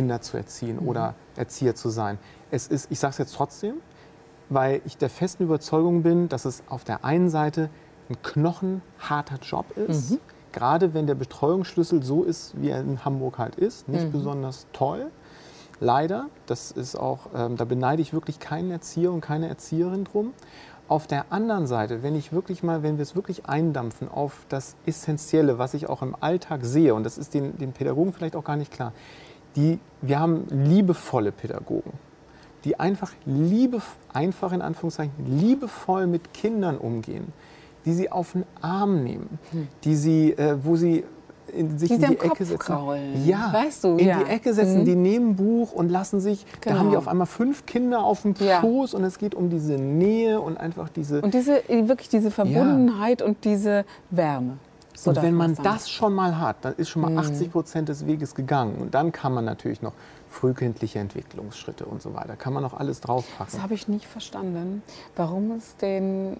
Kinder zu erziehen mhm. oder Erzieher zu sein. Es ist, ich sage es jetzt trotzdem, weil ich der festen Überzeugung bin, dass es auf der einen Seite ein knochenharter Job ist, mhm. gerade wenn der Betreuungsschlüssel so ist, wie er in Hamburg halt ist, nicht mhm. besonders toll. Leider, das ist auch, ähm, da beneide ich wirklich keinen Erzieher und keine Erzieherin drum. Auf der anderen Seite, wenn ich wirklich mal, wenn wir es wirklich eindampfen auf das Essentielle, was ich auch im Alltag sehe, und das ist den, den Pädagogen vielleicht auch gar nicht klar, die, wir haben liebevolle Pädagogen, die einfach liebe, einfach in Anführungszeichen liebevoll mit Kindern umgehen, die sie auf den Arm nehmen, hm. die sie, äh, wo sie in, sich die in die Ecke Kopf setzen. Kraulen. Ja, weißt du, in ja. die Ecke setzen, mhm. die nehmen Buch und lassen sich, genau. da haben die auf einmal fünf Kinder auf dem ja. Schoß und es geht um diese Nähe und einfach diese... Und diese, wirklich diese Verbundenheit ja. und diese Wärme. So und wenn man das schon mal hat, dann ist schon mal mhm. 80 Prozent des Weges gegangen. Und dann kann man natürlich noch frühkindliche Entwicklungsschritte und so weiter, kann man noch alles draufpacken. Das habe ich nicht verstanden, warum es den,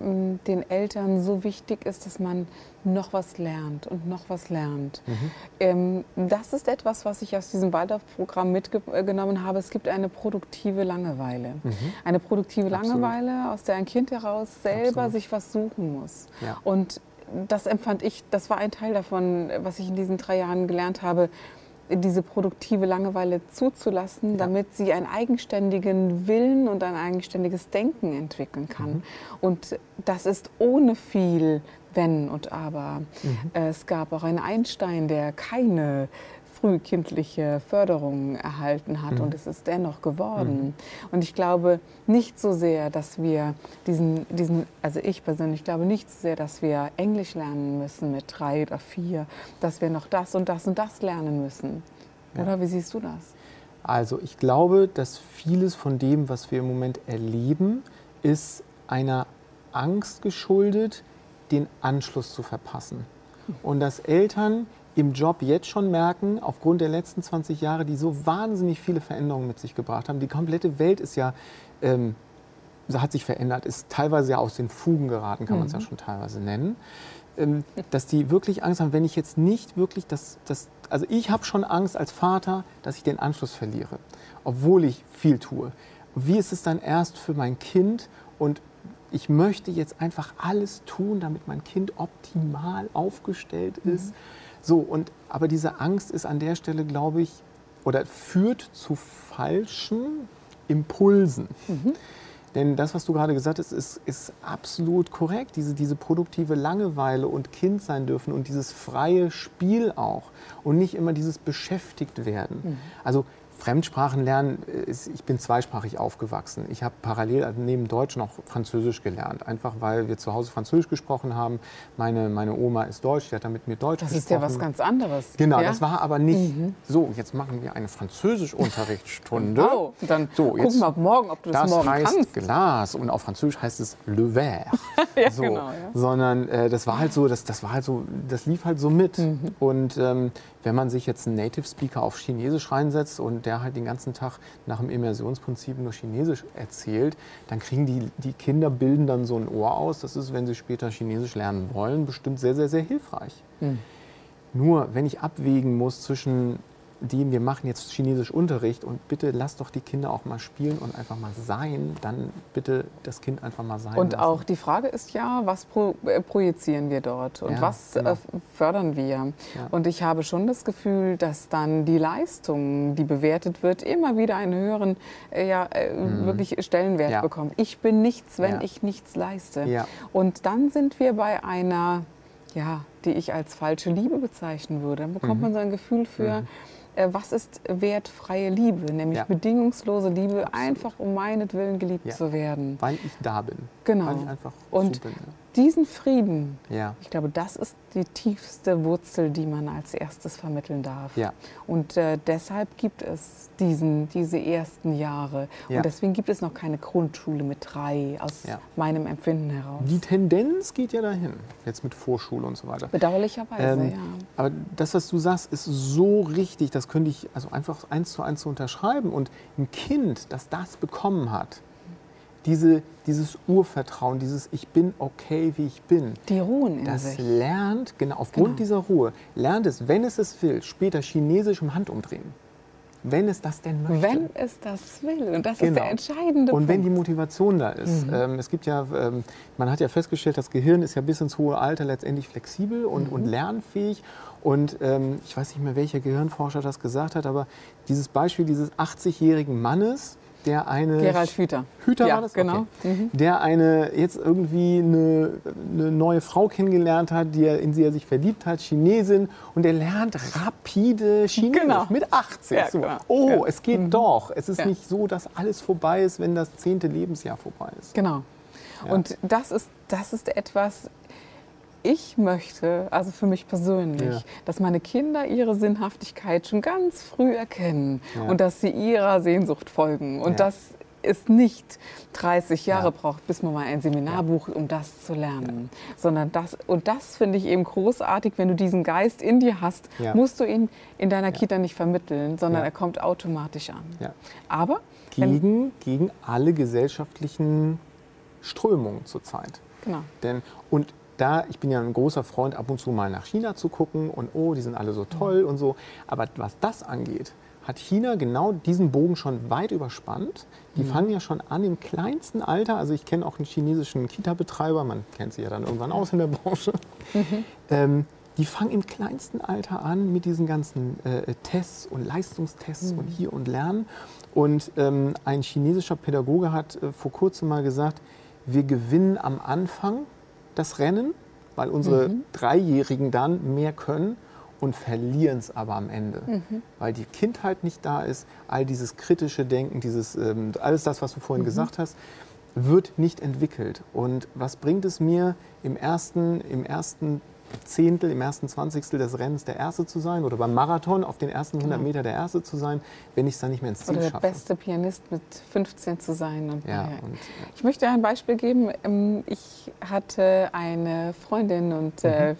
den Eltern so wichtig ist, dass man noch was lernt und noch was lernt. Mhm. Ähm, das ist etwas, was ich aus diesem Waldorf-Programm mitgenommen habe. Es gibt eine produktive Langeweile. Mhm. Eine produktive Absolut. Langeweile, aus der ein Kind heraus selber Absolut. sich was suchen muss. Ja. Und das empfand ich, das war ein Teil davon, was ich in diesen drei Jahren gelernt habe, diese produktive Langeweile zuzulassen, ja. damit sie einen eigenständigen Willen und ein eigenständiges Denken entwickeln kann. Mhm. Und das ist ohne viel Wenn und Aber. Mhm. Es gab auch einen Einstein, der keine frühkindliche Förderung erhalten hat mhm. und es ist dennoch geworden. Mhm. Und ich glaube nicht so sehr, dass wir diesen, diesen, also ich persönlich glaube nicht so sehr, dass wir Englisch lernen müssen mit drei oder vier, dass wir noch das und das und das lernen müssen. Ja. Oder wie siehst du das? Also ich glaube, dass vieles von dem, was wir im Moment erleben, ist einer Angst geschuldet, den Anschluss zu verpassen. Hm. Und dass Eltern im Job jetzt schon merken, aufgrund der letzten 20 Jahre, die so wahnsinnig viele Veränderungen mit sich gebracht haben. Die komplette Welt ist ja, ähm, hat sich verändert, ist teilweise ja aus den Fugen geraten, kann mhm. man es ja schon teilweise nennen. Ähm, dass die wirklich Angst haben, wenn ich jetzt nicht wirklich das, das also ich habe schon Angst als Vater, dass ich den Anschluss verliere, obwohl ich viel tue. Wie ist es dann erst für mein Kind und ich möchte jetzt einfach alles tun, damit mein Kind optimal aufgestellt ist. Mhm so, und, aber diese Angst ist an der Stelle, glaube ich, oder führt zu falschen Impulsen. Mhm. Denn das, was du gerade gesagt hast, ist, ist absolut korrekt. Diese, diese produktive Langeweile und Kind sein dürfen und dieses freie Spiel auch und nicht immer dieses beschäftigt werden. Mhm. Also Fremdsprachen lernen, äh, ich bin zweisprachig aufgewachsen. Ich habe parallel neben Deutsch noch Französisch gelernt, einfach weil wir zu Hause Französisch gesprochen haben. Meine, meine Oma ist Deutsch, die hat dann mit mir Deutsch das gesprochen. Das ist ja was ganz anderes. Genau, ja? das war aber nicht mhm. so, jetzt machen wir eine Französischunterrichtsstunde. oh, dann so, jetzt, gucken wir morgen, ob du das, das morgen heißt kannst. Glas und auf Französisch heißt es Le Verre. ja, so, genau, ja. Sondern äh, das war halt so, das, das war halt so, das lief halt so mit. Mhm. Und ähm, wenn man sich jetzt einen Native Speaker auf Chinesisch reinsetzt und der halt den ganzen Tag nach dem Immersionsprinzip nur Chinesisch erzählt, dann kriegen die, die Kinder bilden dann so ein Ohr aus. Das ist, wenn sie später Chinesisch lernen wollen, bestimmt sehr, sehr, sehr hilfreich. Mhm. Nur, wenn ich abwägen muss zwischen die, wir machen jetzt Chinesisch Unterricht und bitte lass doch die Kinder auch mal spielen und einfach mal sein, dann bitte das Kind einfach mal sein. Und lassen. auch die Frage ist ja, was pro, äh, projizieren wir dort und ja, was genau. äh, fördern wir? Ja. Und ich habe schon das Gefühl, dass dann die Leistung, die bewertet wird, immer wieder einen höheren äh, ja, äh, mhm. wirklich Stellenwert ja. bekommt. Ich bin nichts, wenn ich nichts leiste. Und dann sind wir bei einer ja, die ich als falsche Liebe bezeichnen würde. Dann bekommt mhm. man so ein Gefühl für, mhm was ist wertfreie Liebe, nämlich ja. bedingungslose Liebe, Absolut. einfach um meinetwillen geliebt ja. zu werden. Weil ich da bin. Genau. Weil ich einfach und bin. Diesen Frieden, Ja. ich glaube, das ist die tiefste Wurzel, die man als erstes vermitteln darf. Ja. Und äh, deshalb gibt es diesen, diese ersten Jahre. Ja. Und deswegen gibt es noch keine Grundschule mit drei, aus meinem Empfinden heraus. Die Tendenz geht ja dahin, jetzt mit Vorschule und so weiter. Bedauerlicherweise, Ähm, ja. Aber das, was du sagst, ist so richtig, das könnte ich also einfach eins zu eins so unterschreiben. Und ein Kind, das das bekommen hat, diese, dieses Urvertrauen, dieses Ich bin okay, wie ich bin, Die ruhen in das sich. lernt, genau, aufgrund Genau. dieser Ruhe, lernt es, wenn es es will, später Chinesisch im Handumdrehen. Wenn es das denn möchte. Wenn es das will. Und das ist Genau. der entscheidende Und wenn die Punkt. Motivation da ist, Mhm. ähm, es gibt ja, ähm, man hat ja festgestellt, das Gehirn ist ja bis ins hohe Alter letztendlich flexibel und, Mhm. und lernfähig. Und ähm, ich weiß nicht mehr, welcher Gehirnforscher das gesagt hat, aber dieses Beispiel dieses 80-jährigen Mannes, der eine Gerald Hüther. Hüter ja, war das? genau. Okay. Mhm. Der eine jetzt irgendwie eine, eine neue Frau kennengelernt hat, die er, in die er sich verliebt hat, Chinesin, und er lernt rapide Chinesisch Genau. mit 80. Ja, so. genau. Oh, Ja. es geht doch. Es ist nicht so, dass alles vorbei ist, wenn das zehnte Lebensjahr vorbei ist. Genau. Und das ist, das ist etwas, ich möchte, also für mich persönlich, Ja. dass meine Kinder ihre Sinnhaftigkeit schon ganz früh erkennen Ja. und dass sie ihrer Sehnsucht folgen. Und Ja. dass es nicht 30 Jahre Ja. braucht, bis man mal ein Seminar bucht, um das zu lernen. Sondern das, und das finde ich eben großartig, wenn du diesen Geist in dir hast, musst du ihn in deiner Kita nicht vermitteln, sondern er kommt automatisch an. Aber Gegen, gegen alle gesellschaftlichen Strömungen zurzeit. genau. Denn, und da, ich bin ja ein großer Freund, ab und zu mal nach China zu gucken und oh, die sind alle so toll und so. Aber was das angeht, hat China genau diesen Bogen schon weit überspannt. Die fangen ja schon an im kleinsten Alter. Also ich kenne auch einen chinesischen Kita-Betreiber, man kennt sie ja dann irgendwann aus in der Branche. Ähm, die fangen im kleinsten Alter an mit diesen ganzen äh, Tests und Leistungstests und hier und Lernen. Und ähm, ein chinesischer Pädagoge hat äh, vor kurzem mal gesagt, wir gewinnen am Anfang das Rennen, weil unsere Dreijährigen dann mehr können und verlieren es aber am Ende, weil die Kindheit nicht da ist, all dieses kritische Denken, dieses, ähm, alles das, was du vorhin gesagt hast, wird nicht entwickelt. Und was bringt es mir, im ersten, im ersten Zehntel, im ersten Zwanzigstel des Rennens der Erste zu sein oder beim Marathon auf den ersten 100 Genau. Meter der Erste zu sein, wenn ich es dann nicht mehr ins Ziel Oder der schaffe? beste Pianist mit 15 zu sein. Und Ja, und, Ich möchte ein Beispiel geben. Ähm, Ich hatte eine Freundin und äh,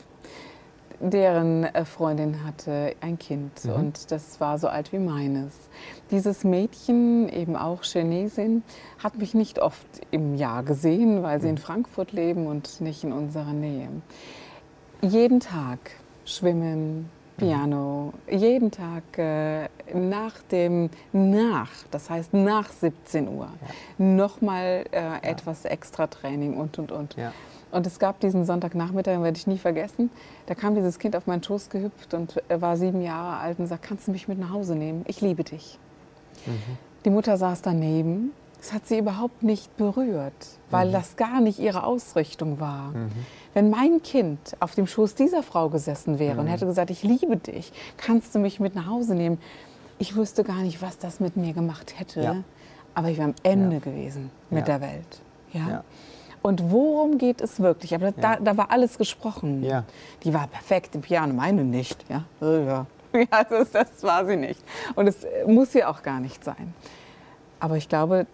deren äh, Freundin hatte ein Kind Mhm. und das war so alt wie meines. Dieses Mädchen, eben auch Chinesin, hat mich nicht oft im Jahr gesehen, weil sie Mhm. in Frankfurt leben und nicht in unserer Nähe. Jeden Tag schwimmen, Piano, jeden Tag äh, nach dem, nach, das heißt nach 17 Uhr, nochmal äh, etwas extra Training und, und, und. ja. Und es gab diesen Sonntagnachmittag, den werde ich nie vergessen. Da kam dieses Kind auf meinen Schoß gehüpft und er war sieben Jahre alt und sagt, kannst du mich mit nach Hause nehmen? Ich liebe dich. Die Mutter saß daneben. Es hat sie überhaupt nicht berührt, weil das gar nicht ihre Ausrichtung war. Wenn mein Kind auf dem Schoß dieser Frau gesessen wäre und hätte gesagt, ich liebe dich, kannst du mich mit nach Hause nehmen? Ich wüsste gar nicht, was das mit mir gemacht hätte. Ja. Aber ich wäre am Ende Ja. gewesen mit Ja. der Welt. Ja? Und worum geht es wirklich? Aber da, da war alles gesprochen. Ja. Die war perfekt im Piano, meine nicht. Ja, ja. das, das war sie nicht. Und es muss sie auch gar nicht sein. Aber ich glaube,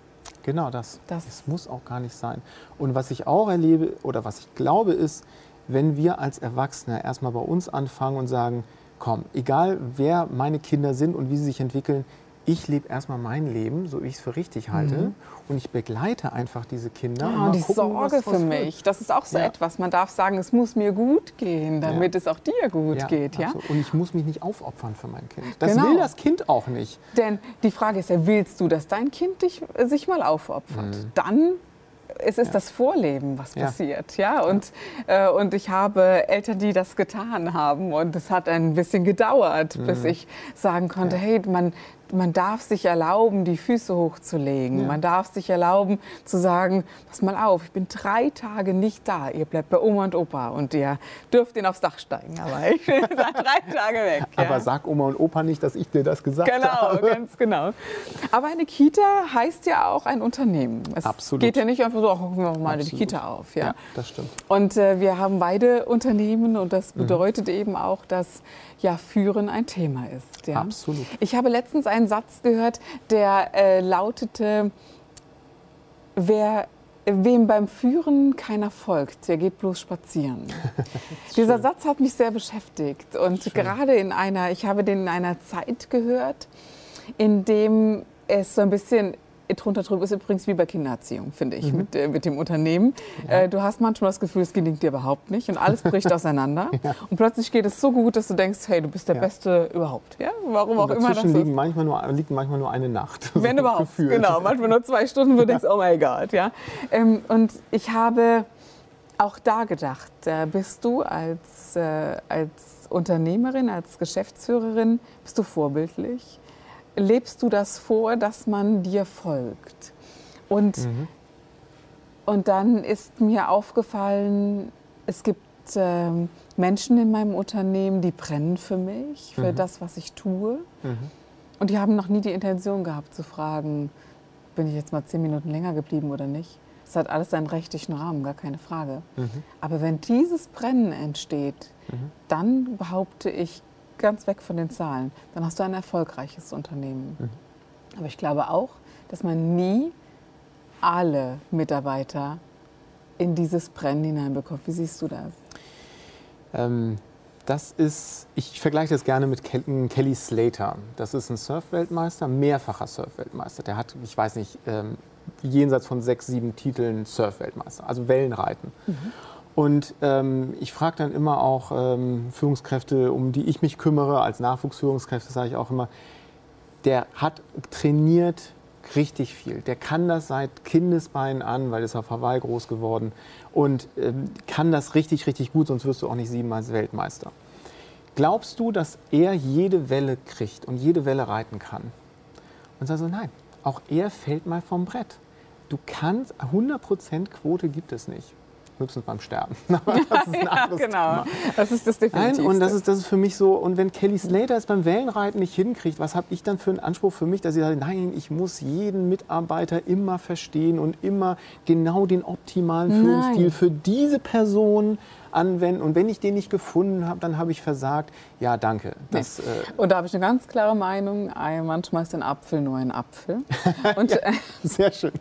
Genau das. Das- Es muss auch gar nicht sein. Und was ich auch erlebe oder was ich glaube ist, wenn wir als Erwachsene erstmal bei uns anfangen und sagen, komm, egal wer meine Kinder sind und wie sie sich entwickeln, ich lebe erstmal mein Leben, so wie ich es für richtig halte. Und ich begleite einfach diese Kinder. ja, mal und die gucken, Sorge für wird. mich, das ist auch so Ja. etwas. Man darf sagen, es muss mir gut gehen, damit Ja. es auch dir gut geht. Ja? absolut. Und ich muss mich nicht aufopfern für mein Kind. Das Genau. will das Kind auch nicht. Denn die Frage ist ja, willst du, dass dein Kind dich, äh, sich mal aufopfert? Dann es ist das Vorleben, was Mhm. Ja. passiert. Ja? Und, äh, und ich habe Eltern, die das getan haben. Und es hat ein bisschen gedauert, bis ich sagen konnte, Mhm. Ja. hey, man, man darf sich erlauben, die Füße hochzulegen. Ja. Man darf sich erlauben, zu sagen, pass mal auf, ich bin drei Tage nicht da. Ihr bleibt bei Oma und Opa und ihr dürft ihn aufs Dach steigen. Aber ich bin drei Tage weg. Aber ja. sag Oma und Opa nicht, dass ich dir das gesagt genau, habe. Genau, ganz genau. Aber eine Kita heißt ja auch ein Unternehmen. Es Absolut. geht ja nicht einfach so, ach, gucken wir mal Absolut. die Kita auf. Ja, ja das stimmt. Und äh, wir haben beide Unternehmen und das mhm. bedeutet mhm. eben auch, dass ja, Führen ein Thema ist. Ja. Absolut. Ich habe letztens einen Satz gehört, der äh, lautete, wer Wem beim Führen keiner folgt, der geht bloß spazieren. Dieser Satz hat mich sehr beschäftigt und Schön. gerade in einer, ich habe den in einer Zeit gehört, in dem es so ein bisschen drunter drüber ist übrigens wie bei Kindererziehung, finde ich, mhm. mit, äh, mit dem Unternehmen. Ja. Äh, du hast manchmal das Gefühl, es gelingt dir überhaupt nicht und alles bricht auseinander. Ja. Und plötzlich geht es so gut, dass du denkst, hey, du bist der ja. Beste überhaupt. Ja? Warum auch immer das liegen manchmal nur, liegt manchmal nur eine Nacht. Wenn so überhaupt, gefühlt. genau. Manchmal nur zwei Stunden, wo du denkst, oh mein Gott. Ja? Ähm, und ich habe auch da gedacht, äh, bist du als, äh, als Unternehmerin, als Geschäftsführerin, bist du vorbildlich? Lebst du das vor, dass man dir folgt. Und, mhm. und dann ist mir aufgefallen, es gibt äh, Menschen in meinem Unternehmen, die brennen für mich, für mhm. das, was ich tue. Mhm. Und die haben noch nie die Intention gehabt zu fragen, bin ich jetzt mal zehn Minuten länger geblieben oder nicht. Es hat alles seinen rechtlichen Rahmen, gar keine Frage. Mhm. Aber wenn dieses Brennen entsteht, mhm. dann behaupte ich ganz weg von den Zahlen, dann hast du ein erfolgreiches Unternehmen. Mhm. Aber ich glaube auch, dass man nie alle Mitarbeiter in dieses Brennen hineinbekommt. Wie siehst du das? Ähm, das ist, ich vergleiche das gerne mit Kelly Slater. Das ist ein Surf-Weltmeister, mehrfacher Surf-Weltmeister. Der hat, ich weiß nicht, ähm, jenseits von sechs, sieben Titeln Surf-Weltmeister, also Wellenreiten. Mhm. Und ähm, ich frage dann immer auch ähm, Führungskräfte, um die ich mich kümmere, als Nachwuchsführungskräfte sage ich auch immer, der hat trainiert richtig viel. Der kann das seit Kindesbeinen an, weil ist auf Hawaii groß geworden und ähm, kann das richtig, richtig gut, sonst wirst du auch nicht siebenmal Weltmeister. Glaubst du, dass er jede Welle kriegt und jede Welle reiten kann? Und sage so, nein, auch er fällt mal vom Brett. Du kannst, 100% Quote gibt es nicht höchstens beim Sterben. Aber das ist ein ja, genau. Thema. Das ist das Definitivste. Nein, und das ist, das ist für mich so, und wenn Kelly Slater es beim Wellenreiten nicht hinkriegt, was habe ich dann für einen Anspruch für mich, dass ich sage, nein, ich muss jeden Mitarbeiter immer verstehen und immer genau den optimalen Führungsstil nein. für diese Person anwenden. Und wenn ich den nicht gefunden habe, dann habe ich versagt. Ja, danke. Das, nee. äh und da habe ich eine ganz klare Meinung. Manchmal ist ein Apfel nur ein Apfel. Und, ja, äh, sehr schön.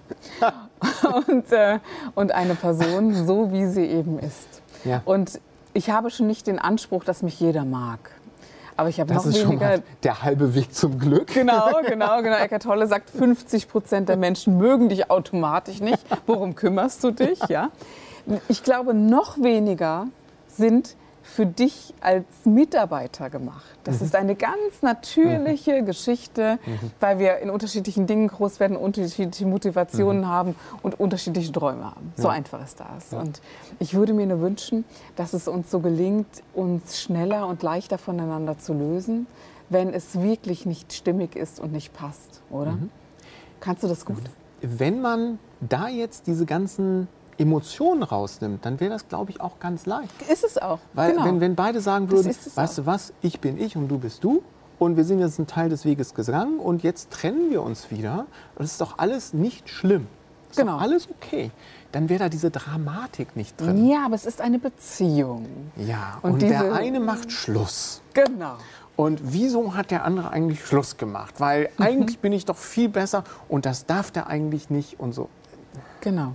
und, äh, und eine Person, so wie sie eben ist. Ja. Und ich habe schon nicht den Anspruch, dass mich jeder mag. Aber ich habe noch ist weniger. Schon der halbe Weg zum Glück. Genau, genau, genau. Eckart Tolle sagt, 50 Prozent der Menschen mögen dich automatisch nicht. Worum kümmerst du dich? Ja. Ich glaube, noch weniger sind für dich als Mitarbeiter gemacht. Das mhm. ist eine ganz natürliche mhm. Geschichte, mhm. weil wir in unterschiedlichen Dingen groß werden, unterschiedliche Motivationen mhm. haben und unterschiedliche Träume haben. So ja. einfach ist das. Ja. Und ich würde mir nur wünschen, dass es uns so gelingt, uns schneller und leichter voneinander zu lösen, wenn es wirklich nicht stimmig ist und nicht passt, oder? Mhm. Kannst du das gut? Wenn man da jetzt diese ganzen Emotionen rausnimmt, dann wäre das, glaube ich, auch ganz leicht. Ist es auch. Weil genau. wenn, wenn beide sagen würden, weißt auch. du was, ich bin ich und du bist du und wir sind jetzt ein Teil des Weges gegangen und jetzt trennen wir uns wieder, das ist doch alles nicht schlimm. Ist genau. alles okay. Dann wäre da diese Dramatik nicht drin. Ja, aber es ist eine Beziehung. Ja, und, und der eine macht Schluss. Genau. Und wieso hat der andere eigentlich Schluss gemacht? Weil mhm. eigentlich bin ich doch viel besser und das darf der eigentlich nicht und so. Genau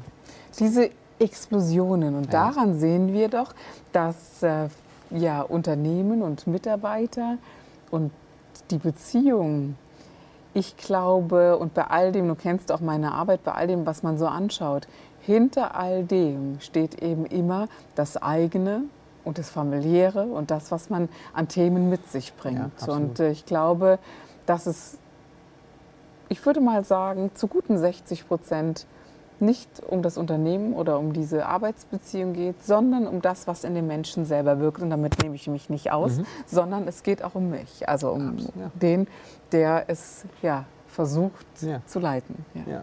diese Explosionen. Und ja. daran sehen wir doch, dass äh, ja, Unternehmen und Mitarbeiter und die Beziehung, ich glaube, und bei all dem, du kennst auch meine Arbeit, bei all dem, was man so anschaut, hinter all dem steht eben immer das eigene und das familiäre und das, was man an Themen mit sich bringt. Ja, und äh, ich glaube, dass es, ich würde mal sagen, zu guten 60 Prozent nicht um das Unternehmen oder um diese Arbeitsbeziehung geht, sondern um das, was in den Menschen selber wirkt. Und damit nehme ich mich nicht aus, mhm. sondern es geht auch um mich, also um ja. den, der es ja, versucht ja. zu leiten. Ja. ja.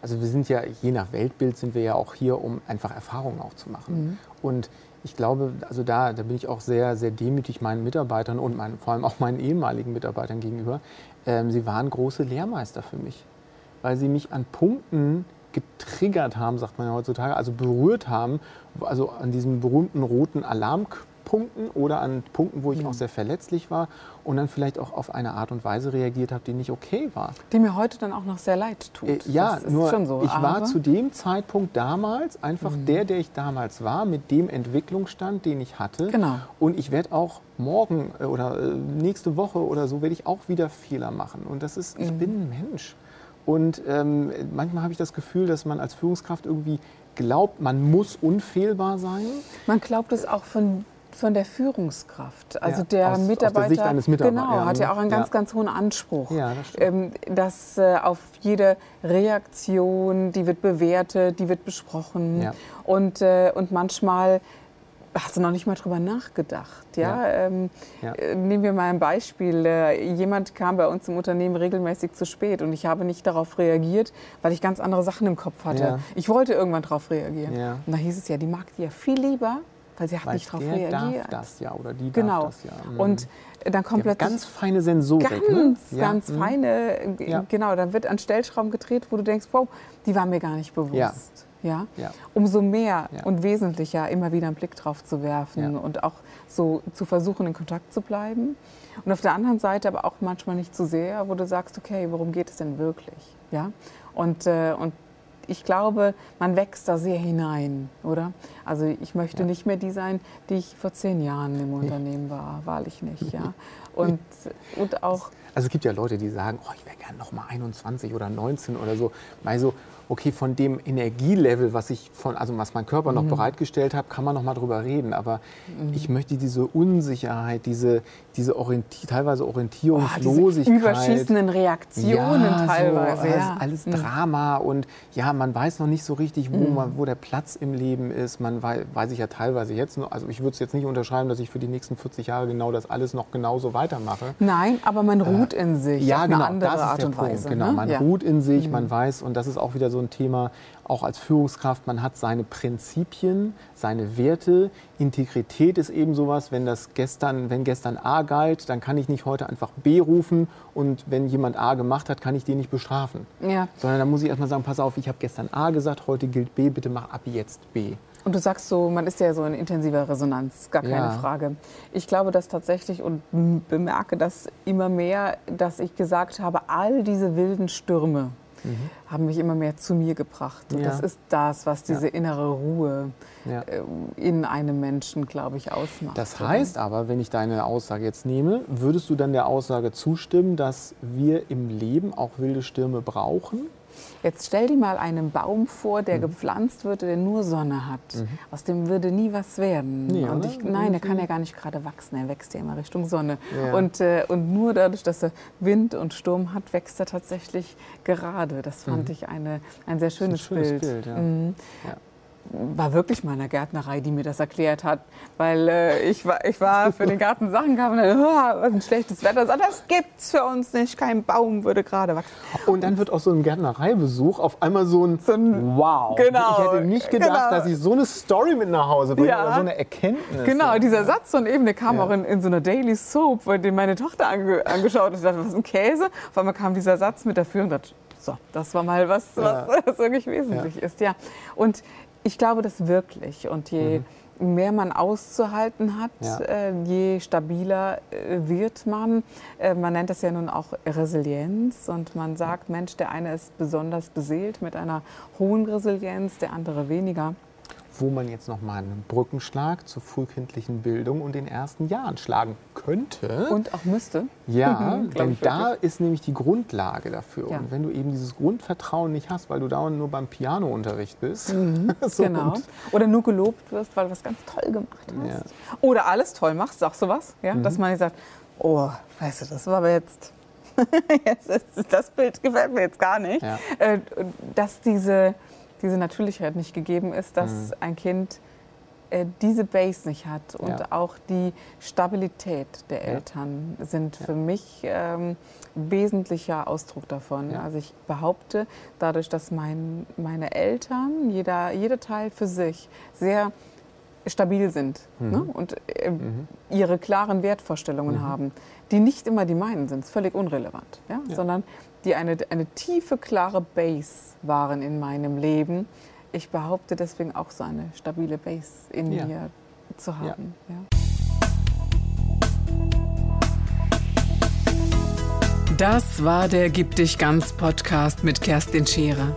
Also wir sind ja, je nach Weltbild sind wir ja auch hier, um einfach Erfahrungen auch zu machen. Mhm. Und ich glaube, also da, da bin ich auch sehr, sehr demütig meinen Mitarbeitern und meinen, vor allem auch meinen ehemaligen Mitarbeitern gegenüber. Ähm, sie waren große Lehrmeister für mich, weil sie mich an Punkten getriggert haben, sagt man ja heutzutage, also berührt haben, also an diesem berühmten roten Alarmpunkten oder an Punkten, wo ich mhm. auch sehr verletzlich war und dann vielleicht auch auf eine Art und Weise reagiert habe, die nicht okay war. Die mir heute dann auch noch sehr leid tut. Äh, ja, nur so, ich war zu dem Zeitpunkt damals einfach mhm. der, der ich damals war, mit dem Entwicklungsstand, den ich hatte. Genau. Und ich werde auch morgen äh, oder äh, nächste Woche oder so werde ich auch wieder Fehler machen. Und das ist, ich mhm. bin ein Mensch. Und ähm, manchmal habe ich das Gefühl, dass man als Führungskraft irgendwie glaubt, man muss unfehlbar sein. Man glaubt es auch von von der Führungskraft. Also ja, der aus, Mitarbeiter, aus der Sicht eines Mitarbeiters. Genau, hat ja auch einen ganz, ja. ganz hohen Anspruch. Ja, das ähm, dass äh, auf jede Reaktion, die wird bewertet, die wird besprochen. Ja. Und, äh, und manchmal hast du noch nicht mal drüber nachgedacht. Ja? ja. Ähm, ja. Äh, nehmen wir mal ein Beispiel. Äh, jemand kam bei uns im Unternehmen regelmäßig zu spät und ich habe nicht darauf reagiert, weil ich ganz andere Sachen im Kopf hatte. Ja. Ich wollte irgendwann darauf reagieren. Und da hieß es ja, die mag die ja viel lieber, weil sie hat weil nicht darauf reagiert. Darf das ja oder die genau. darf das ja. Mhm. Und dann kommt plötzlich ganz feine Sensorik. Ganz, ne? ganz mhm. feine. Genau, dann wird an Stellschrauben gedreht, wo du denkst, wow, die war mir gar nicht bewusst ja, ja. umso mehr ja. und wesentlicher immer wieder einen Blick drauf zu werfen ja. und auch so zu versuchen, in Kontakt zu bleiben. Und auf der anderen Seite aber auch manchmal nicht zu sehr, wo du sagst, okay, worum geht es denn wirklich? Ja? Und, äh, und ich glaube, man wächst da sehr hinein, oder? Also ich möchte nicht mehr die sein, die ich vor zehn Jahren im Unternehmen war, wahrlich nicht. Ja? Und, und auch also es gibt ja Leute, die sagen, oh, ich wäre gerne noch mal 21 oder 19 oder so. Mal so, okay, von dem Energielevel, was ich von, also was mein Körper noch mhm. bereitgestellt hat, kann man noch mal drüber reden. Aber mhm. ich möchte diese Unsicherheit, diese, diese Orienti teilweise Orientierungslosigkeit. Oh, überschießenden Reaktionen ja, teilweise. So, ja. Alles mhm. Drama und ja, man weiß noch nicht so richtig, wo, mhm. man, wo der Platz im Leben ist. Man weiß, weiß ich ja teilweise jetzt noch, also ich würde es jetzt nicht unterschreiben, dass ich für die nächsten 40 Jahre genau das alles noch genauso weitermache. Nein, aber man ruht äh, in sich ja, auf genau, eine andere Art und Punkt, Weise. Genau, ne? man ja. ruht in sich, man mhm. weiß, und das ist auch wieder so ein Thema, auch als Führungskraft, man hat seine Prinzipien, seine Werte. Integrität ist eben sowas, wenn das gestern, wenn gestern A galt, dann kann ich nicht heute einfach B rufen und wenn jemand A gemacht hat, kann ich den nicht bestrafen. Ja. Sondern dann muss ich erstmal sagen, pass auf, ich habe gestern A gesagt, heute gilt B, bitte mach ab jetzt B. Und du sagst so, man ist ja so in intensiver Resonanz, gar keine ja. Frage. Ich glaube das tatsächlich und bemerke das immer mehr, dass ich gesagt habe, all diese wilden Stürme, mhm. haben mich immer mehr zu mir gebracht. Und ja. das ist das, was diese ja. innere Ruhe ja. Äh, in einem Menschen, glaube ich, ausmacht. Das heißt aber, wenn ich deine Aussage jetzt nehme, würdest du dann der Aussage zustimmen, dass wir im Leben auch wilde Stürme brauchen? Jetzt stell dir mal einen Baum vor, der mhm. gepflanzt wird, der nur Sonne hat. Mhm. Aus dem würde nie was werden. Nee, und ich, nein, der kann ja gar nicht gerade wachsen. Er wächst ja immer Richtung Sonne. Ja. Und, äh, und nur dadurch, dass er Wind und Sturm hat, wächst er tatsächlich gerade. Das fand mhm. ich eine, ein sehr schönes, ein schönes Bild. Bild ja. Ja war wirklich mal eine Gärtnerei, die mir das erklärt hat. Weil äh, ich, war, ich war für den Garten Sachen gehabt und dann, oh, was ein schlechtes Wetter. So, das gibt's für uns nicht. Kein Baum würde gerade wachsen. Und dann wird aus so einem Gärtnereibesuch auf einmal so ein, so ein Wow. Genau, ich hätte nicht gedacht, genau. dass ich so eine Story mit nach Hause bringe ja. oder so eine Erkenntnis. Genau, dieser Satz von eben, der kam ja. auch in, in, so einer Daily Soap, den meine Tochter ange, angeschaut hat. Ich dachte, was ist ein Käse? Auf einmal kam dieser Satz mit der Führung. So, das war mal was, was, was wirklich wesentlich ist. Ja. Und ich glaube das wirklich. Und je mhm. mehr man auszuhalten hat, ja. äh, je stabiler äh, wird man. Äh, man nennt das ja nun auch Resilienz. Und man sagt, Mensch, der eine ist besonders beseelt mit einer hohen Resilienz, der andere weniger wo man jetzt noch mal einen Brückenschlag zur frühkindlichen Bildung und den ersten Jahren schlagen könnte. Und auch müsste. Ja, denn da ist nämlich die Grundlage dafür. Ja. Und wenn du eben dieses Grundvertrauen nicht hast, weil du dauernd nur beim Pianounterricht bist. Mhm, so genau. Oder nur gelobt wirst, weil du was ganz toll gemacht hast. Ja. Oder alles toll machst, sagst du was? Ja? Mhm. Dass man nicht sagt, oh, weißt du, das war aber jetzt... jetzt ist, das Bild gefällt mir jetzt gar nicht. Ja. Äh, dass diese diese Natürlichkeit nicht gegeben ist, dass mhm. ein Kind äh, diese Base nicht hat und ja. auch die Stabilität der Eltern ja. sind für mich ähm, wesentlicher Ausdruck davon. Ja. Also ich behaupte, dadurch, dass mein, meine Eltern, jeder, jeder Teil für sich, sehr stabil sind mhm. ne? und äh, mhm. ihre klaren Wertvorstellungen mhm. haben, die nicht immer die meinen sind, ist völlig unrelevant, ja? sondern die eine, eine tiefe, klare Base waren in meinem Leben, ich behaupte deswegen auch so eine stabile Base in ja. mir zu haben. Ja. Das war der Gib dich ganz Podcast mit Kerstin Scherer.